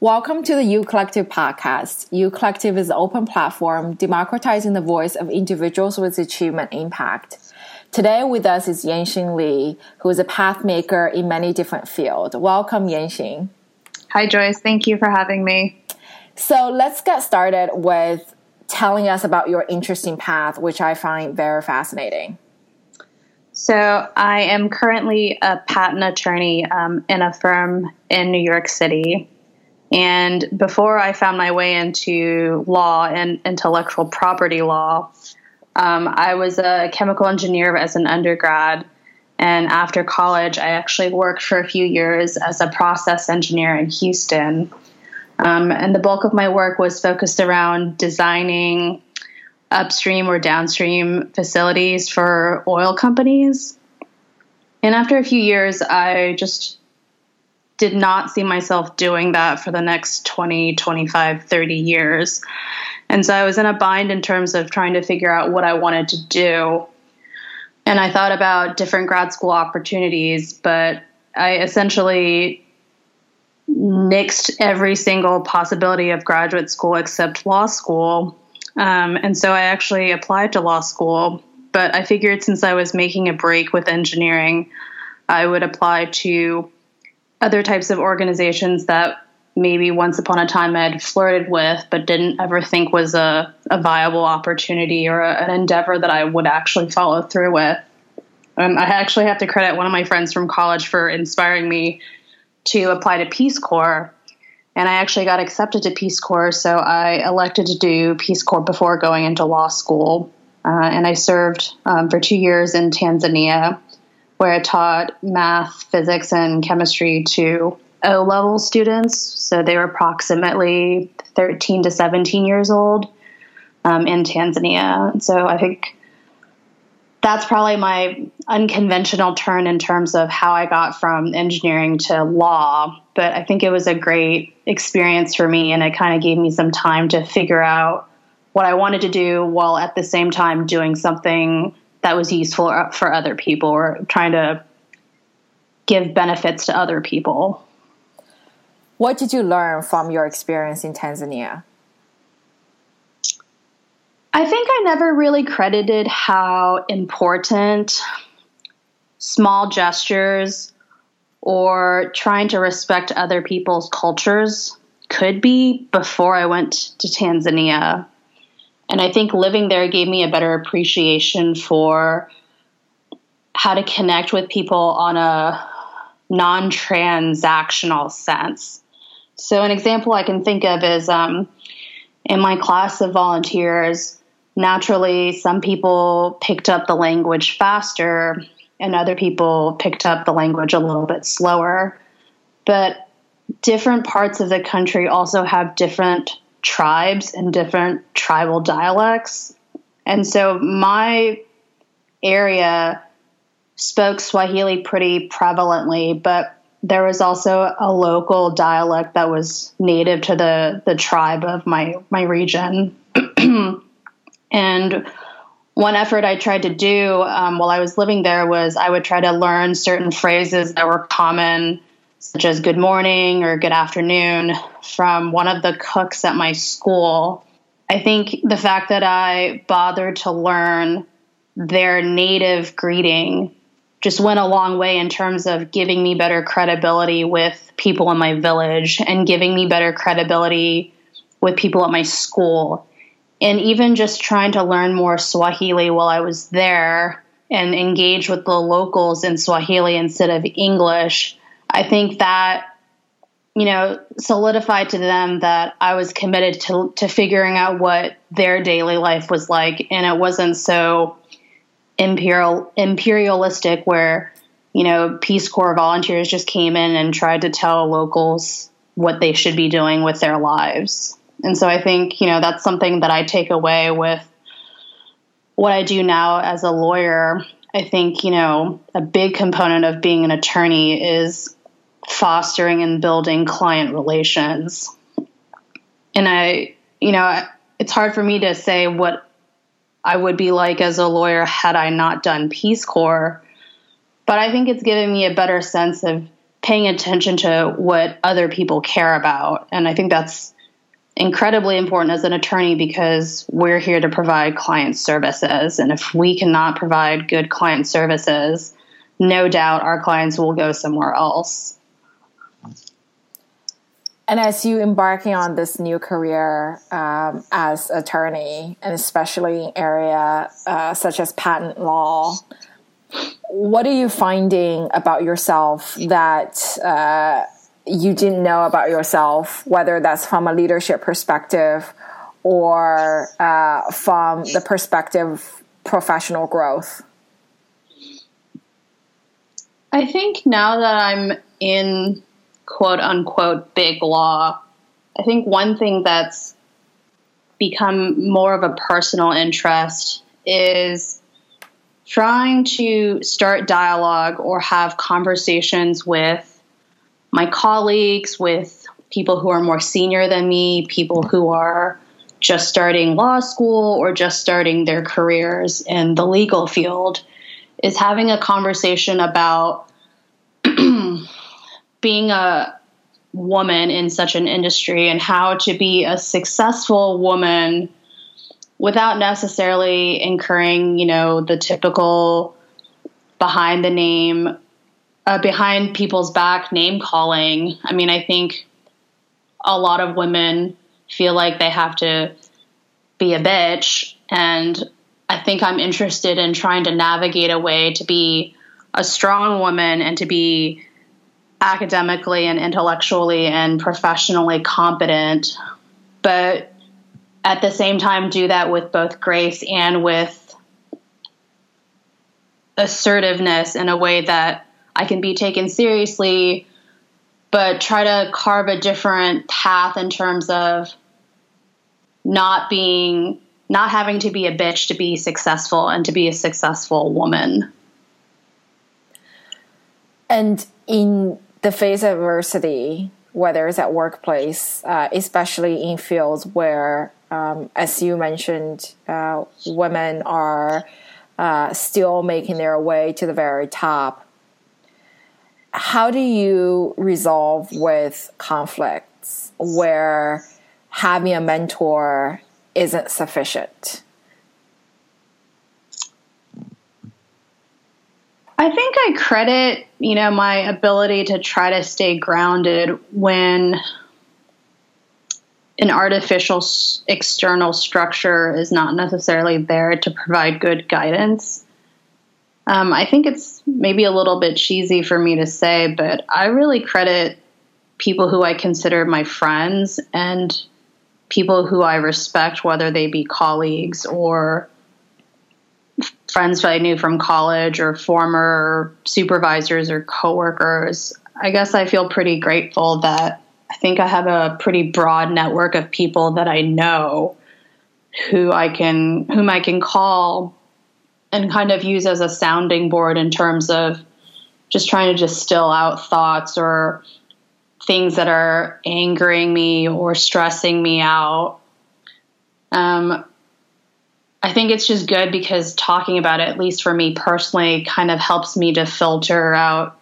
Welcome to the U Collective podcast. U Collective is an open platform democratizing the voice of individuals with achievement impact. Today with us is Yanxing Li, who is a pathmaker in many different fields. Welcome, Yanxing. Hi, Joyce. Thank you for having me. So let's get started with telling us about your interesting path, which I find very fascinating. So, I am currently a patent attorney um, in a firm in New York City. And before I found my way into law and intellectual property law, um, I was a chemical engineer as an undergrad. And after college, I actually worked for a few years as a process engineer in Houston. Um, and the bulk of my work was focused around designing upstream or downstream facilities for oil companies. And after a few years, I just did not see myself doing that for the next 20, 25, 30 years. And so I was in a bind in terms of trying to figure out what I wanted to do. And I thought about different grad school opportunities, but I essentially nixed every single possibility of graduate school except law school. Um, and so I actually applied to law school, but I figured since I was making a break with engineering, I would apply to other types of organizations that maybe once upon a time I had flirted with, but didn't ever think was a, a viable opportunity or a, an endeavor that I would actually follow through with. Um, I actually have to credit one of my friends from college for inspiring me to apply to Peace Corps. And I actually got accepted to Peace Corps, so I elected to do Peace Corps before going into law school. Uh, and I served um, for two years in Tanzania, where I taught math, physics, and chemistry to O level students. So they were approximately 13 to 17 years old um, in Tanzania. So I think that's probably my unconventional turn in terms of how I got from engineering to law. But I think it was a great experience for me, and it kind of gave me some time to figure out what I wanted to do while at the same time doing something that was useful for other people or trying to give benefits to other people. What did you learn from your experience in Tanzania? I think I never really credited how important small gestures or trying to respect other people's cultures could be before I went to Tanzania. And I think living there gave me a better appreciation for how to connect with people on a non transactional sense. So, an example I can think of is um, in my class of volunteers, naturally, some people picked up the language faster and other people picked up the language a little bit slower. But different parts of the country also have different tribes and different tribal dialects. And so my area spoke Swahili pretty prevalently, but there was also a local dialect that was native to the, the tribe of my, my region. And one effort I tried to do um, while I was living there was I would try to learn certain phrases that were common, such as good morning or good afternoon, from one of the cooks at my school. I think the fact that I bothered to learn their native greeting just went a long way in terms of giving me better credibility with people in my village and giving me better credibility with people at my school and even just trying to learn more Swahili while I was there and engage with the locals in Swahili instead of English, I think that you know solidified to them that I was committed to to figuring out what their daily life was like, and it wasn't so imperial imperialistic where you know Peace Corps volunteers just came in and tried to tell locals what they should be doing with their lives. And so I think, you know, that's something that I take away with what I do now as a lawyer. I think, you know, a big component of being an attorney is fostering and building client relations. And I, you know, it's hard for me to say what I would be like as a lawyer had I not done Peace Corps, but I think it's given me a better sense of paying attention to what other people care about. And I think that's incredibly important as an attorney because we're here to provide client services. And if we cannot provide good client services, no doubt our clients will go somewhere else. And as you embarking on this new career um, as attorney, and especially in area uh, such as patent law, what are you finding about yourself that uh, you didn't know about yourself, whether that's from a leadership perspective or uh, from the perspective of professional growth? I think now that I'm in quote unquote big law, I think one thing that's become more of a personal interest is trying to start dialogue or have conversations with my colleagues, with people who are more senior than me, people who are just starting law school or just starting their careers in the legal field, is having a conversation about being a woman in such an industry and how to be a successful woman without necessarily incurring, you know, the typical behind the name uh, behind people's back name calling. I mean, I think a lot of women feel like they have to be a bitch. And I think I'm interested in trying to navigate a way to be a strong woman and to be academically and intellectually and professionally competent, but at the same time do that with both grace and with assertiveness in a way that I can be taken seriously, but try to carve a different path in terms of not being not having to be a bitch to be successful and to be a successful woman. And in the face of adversity, whether it's at workplace, uh, especially in fields where, um, as you mentioned, uh, women are uh, still making their way to the very top how do you resolve with conflicts where having a mentor isn't sufficient? I think I credit, you know, my ability to try to stay grounded when an artificial external structure is not necessarily there to provide good guidance. Um, I think it's maybe a little bit cheesy for me to say, but I really credit people who I consider my friends and people who I respect, whether they be colleagues or friends that I knew from college or former supervisors or coworkers. I guess I feel pretty grateful that I think I have a pretty broad network of people that I know who I can whom I can call and kind of use as a sounding board in terms of just trying to distill out thoughts or things that are angering me or stressing me out. Um, I think it's just good because talking about it, at least for me personally, kind of helps me to filter out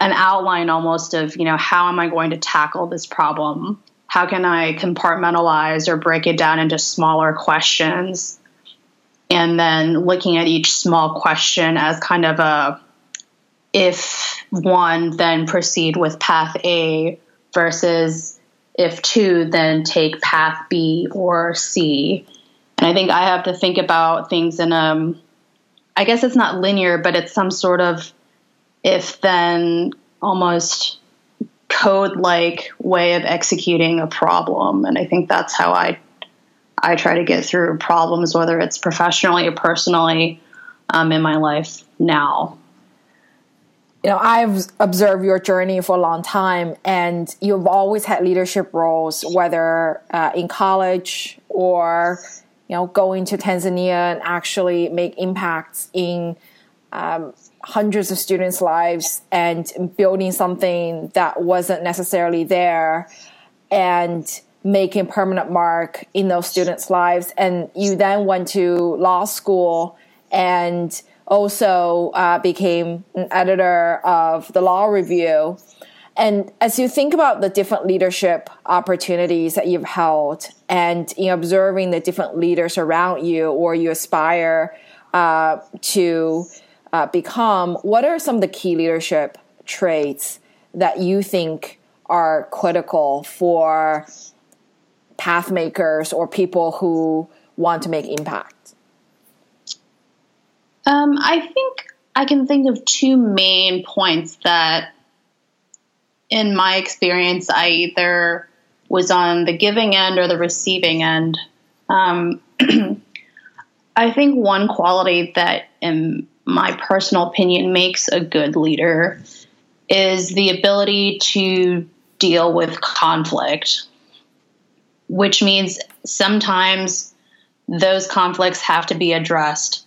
an outline almost of, you know, how am I going to tackle this problem? How can I compartmentalize or break it down into smaller questions? and then looking at each small question as kind of a if one, then proceed with path A versus if two, then take path B or C. And I think I have to think about things in a, um, I guess it's not linear, but it's some sort of if then almost code like way of executing a problem. And I think that's how I I try to get through problems, whether it's professionally or personally, um, in my life now. You know, I've observed your journey for a long time, and you've always had leadership roles, whether uh, in college or you know going to Tanzania and actually make impacts in um, hundreds of students' lives and building something that wasn't necessarily there, and making permanent mark in those students' lives. And you then went to law school and also uh, became an editor of the Law Review. And as you think about the different leadership opportunities that you've held and in observing the different leaders around you or you aspire uh, to uh, become, what are some of the key leadership traits that you think are critical for path makers or people who want to make impact? Um, I think I can think of two main points that, in my experience, I either was on the giving end or the receiving end. Um, I think one quality that, in my personal opinion, makes a good leader is the ability to deal with conflict, which means sometimes those conflicts have to be addressed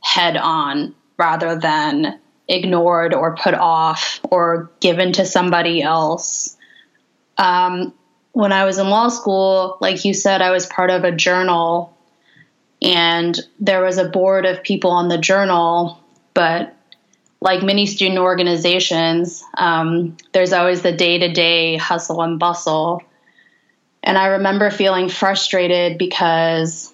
head on rather than ignored or put off or given to somebody else. Um, when I was in law school, like you said, I was part of a journal, and there was a board of people on the journal, but like many student organizations, um, there's always the day to day hustle and bustle. And I remember feeling frustrated because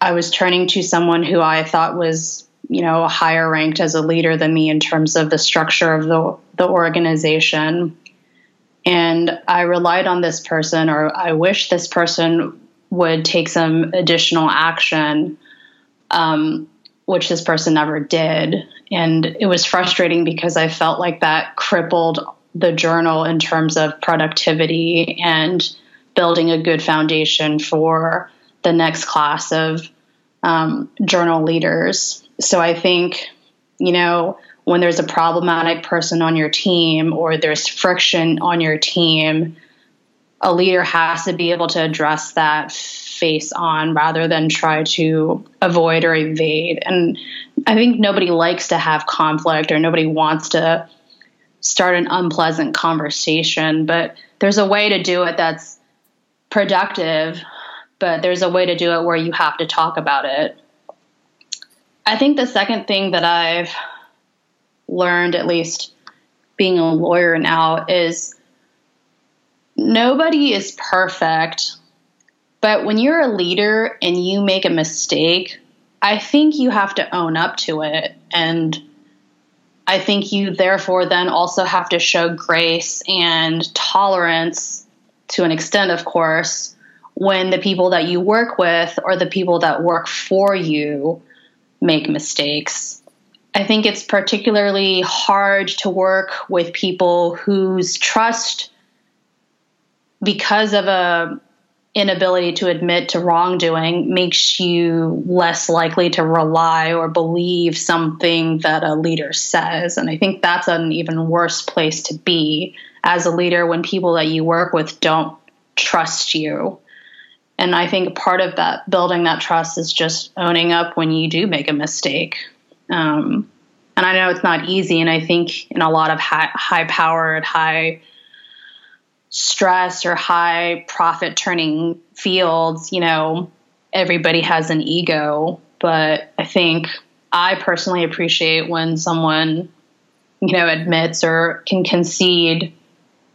I was turning to someone who I thought was, you know, higher ranked as a leader than me in terms of the structure of the, the organization. And I relied on this person, or I wish this person would take some additional action. Um, which this person never did. And it was frustrating because I felt like that crippled the journal in terms of productivity and building a good foundation for the next class of um, journal leaders. So I think, you know, when there's a problematic person on your team or there's friction on your team, a leader has to be able to address that face on rather than try to avoid or evade. And I think nobody likes to have conflict or nobody wants to start an unpleasant conversation, but there's a way to do it that's productive, but there's a way to do it where you have to talk about it. I think the second thing that I've learned, at least being a lawyer now, is nobody is perfect but when you're a leader and you make a mistake, I think you have to own up to it. And I think you therefore then also have to show grace and tolerance to an extent, of course, when the people that you work with or the people that work for you make mistakes. I think it's particularly hard to work with people whose trust, because of a inability to admit to wrongdoing makes you less likely to rely or believe something that a leader says. And I think that's an even worse place to be as a leader when people that you work with don't trust you. And I think part of that building that trust is just owning up when you do make a mistake. Um, and I know it's not easy. And I think in a lot of high, high powered, high stress or high profit turning fields, you know, everybody has an ego. But I think I personally appreciate when someone, you know, admits or can concede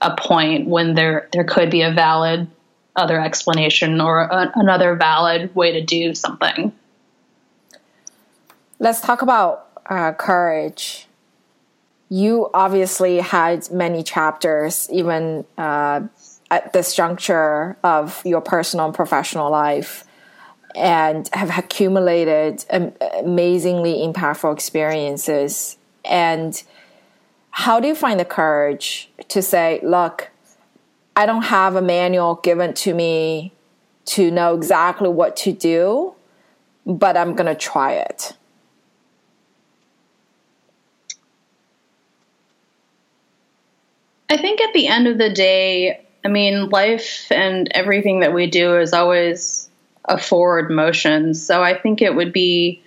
a point when there there could be a valid other explanation or a, another valid way to do something. Let's talk about uh, courage you obviously had many chapters, even uh, at this juncture of your personal and professional life, and have accumulated amazingly impactful experiences. And how do you find the courage to say, look, I don't have a manual given to me to know exactly what to do, but I'm going to try it? I think at the end of the day, I mean, life and everything that we do is always a forward motion. So I think it would be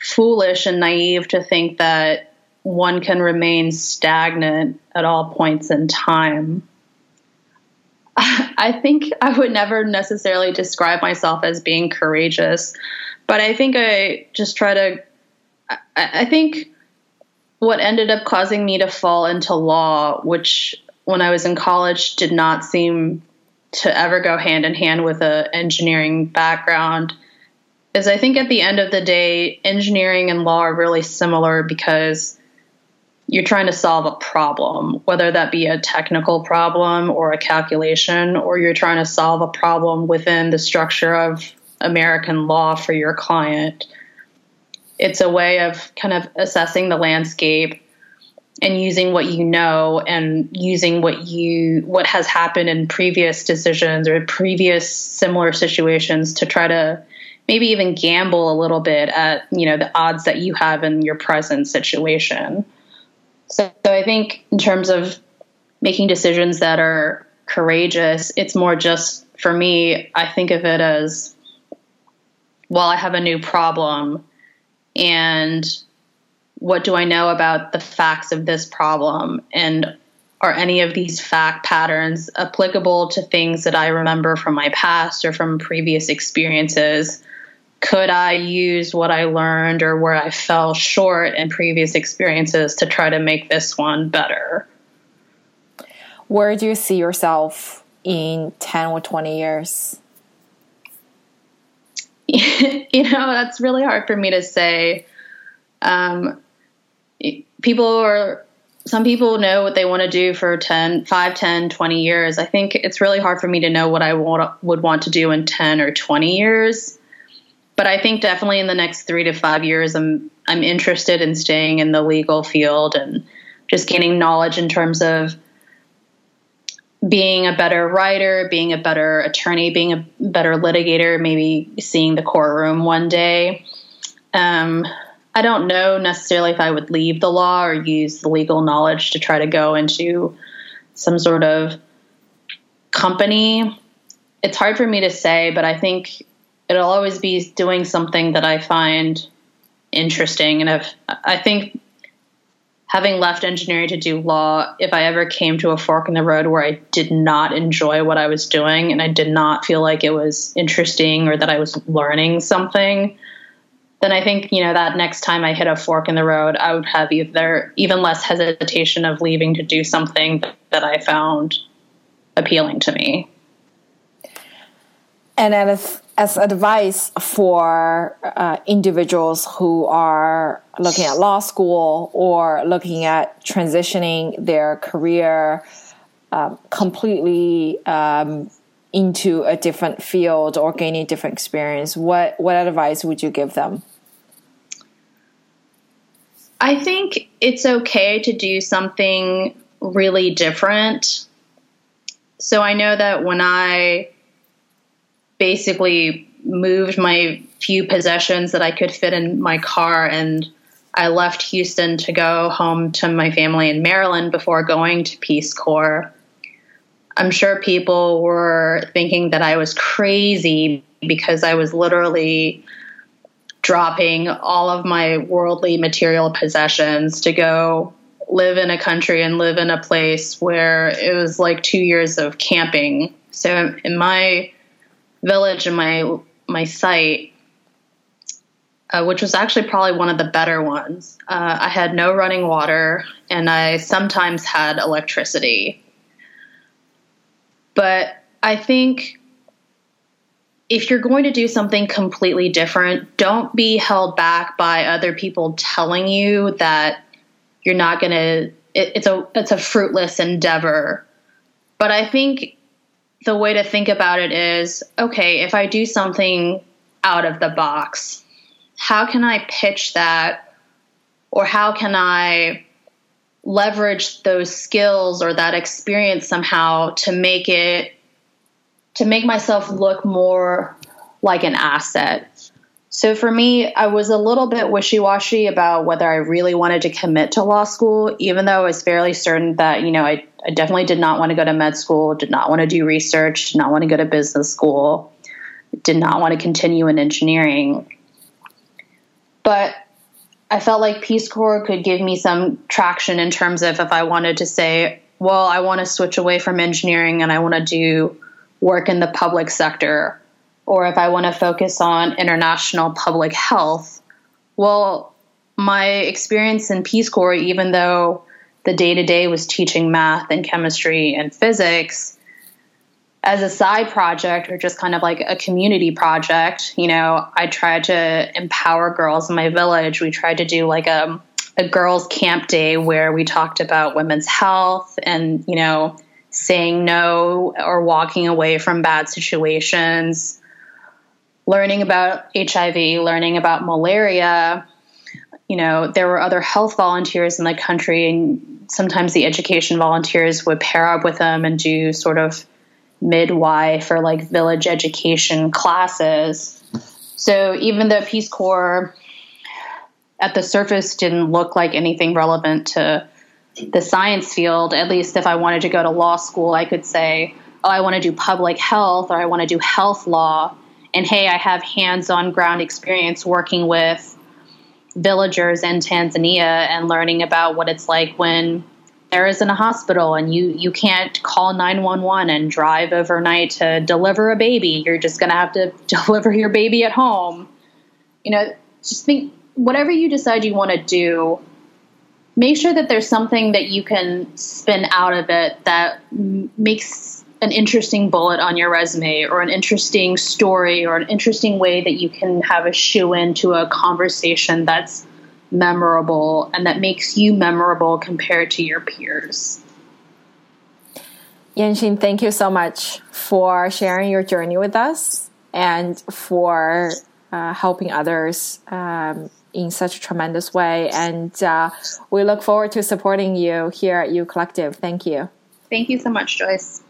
foolish and naive to think that one can remain stagnant at all points in time. I think I would never necessarily describe myself as being courageous, but I think I just try to I, think what ended up causing me to fall into law, which when I was in college did not seem to ever go hand in hand with an engineering background, is I think at the end of the day, engineering and law are really similar because you're trying to solve a problem, whether that be a technical problem or a calculation, or you're trying to solve a problem within the structure of American law for your client. It's a way of kind of assessing the landscape and using what you know and using what you what has happened in previous decisions or previous similar situations to try to maybe even gamble a little bit at you know the odds that you have in your present situation so, so i think in terms of making decisions that are courageous it's more just for me i think of it as well i have a new problem and what do I know about the facts of this problem? And are any of these fact patterns applicable to things that I remember from my past or from previous experiences? Could I use what I learned or where I fell short in previous experiences to try to make this one better? Where do you see yourself in 10 or 20 years? you know, that's really hard for me to say. Um, people are, some people know what they want to do for 10, 5, 10, 20 years. I think it's really hard for me to know what I want, would want to do in 10 or 20 years. But I think definitely in the next three to five years, I'm, I'm interested in staying in the legal field and just gaining knowledge in terms of being a better writer, being a better attorney, being a better litigator, maybe seeing the courtroom one day. Um, I don't know necessarily if I would leave the law or use the legal knowledge to try to go into some sort of company. It's hard for me to say, but I think it'll always be doing something that I find interesting. And if I think having left engineering to do law, if I ever came to a fork in the road where I did not enjoy what I was doing and I did not feel like it was interesting or that I was learning something, then I think, you know, that next time I hit a fork in the road, I would have either even less hesitation of leaving to do something that I found appealing to me. And as, as advice for uh, individuals who are looking at law school or looking at transitioning their career um, completely um, into a different field or gaining different experience, what what advice would you give them? I think it's okay to do something really different. So I know that when I basically moved my few possessions that I could fit in my car and I left Houston to go home to my family in Maryland before going to Peace Corps. I'm sure people were thinking that I was crazy because I was literally dropping all of my worldly material possessions to go live in a country and live in a place where it was like two years of camping. So in my village and my my site, uh, which was actually probably one of the better ones. Uh, I had no running water, and I sometimes had electricity. But I think if you're going to do something completely different, don't be held back by other people telling you that you're not going to. It's a it's a fruitless endeavor. But I think the way to think about it is okay, if I do something out of the box, how can I pitch that or how can I leverage those skills or that experience somehow to make it to make myself look more like an asset. So for me, I was a little bit wishy washy about whether I really wanted to commit to law school, even though I was fairly certain that, you know, I, I definitely did not want to go to med school, did not want to do research, did not want to go to business school, did not want to continue in engineering. But I felt like Peace Corps could give me some traction in terms of if I wanted to say, well, I want to switch away from engineering and I want to do work in the public sector or if I want to focus on international public health, well, my experience in Peace Corps, even though the day to day was teaching math and chemistry and physics, as a side project or just kind of like a community project, you know, I tried to empower girls in my village. We tried to do like a, a girls' camp day where we talked about women's health and, you know, saying no or walking away from bad situations, learning about HIV, learning about malaria. You know, there were other health volunteers in the country, and sometimes the education volunteers would pair up with them and do sort of midwife or like village education classes. So even though Peace Corps at the surface didn't look like anything relevant to the science field, at least if I wanted to go to law school, I could say, oh, I want to do public health or I want to do health law. And hey, I have hands on ground experience working with villagers in Tanzania and learning about what it's like when there isn't a hospital and you you can't call 911 and drive overnight to deliver a baby. You're just going to have to deliver your baby at home. You know just think whatever you decide you want to do make sure that there's something that you can spin out of it that makes an interesting bullet on your resume or an interesting story or an interesting way that you can have a shoe into a conversation that's memorable and that makes you memorable compared to your peers. Yanxin, thank you so much for sharing your journey with us and for uh, helping others um, in such a tremendous way. And uh, we look forward to supporting you here at U Collective. Thank you. Thank you so much, Joyce.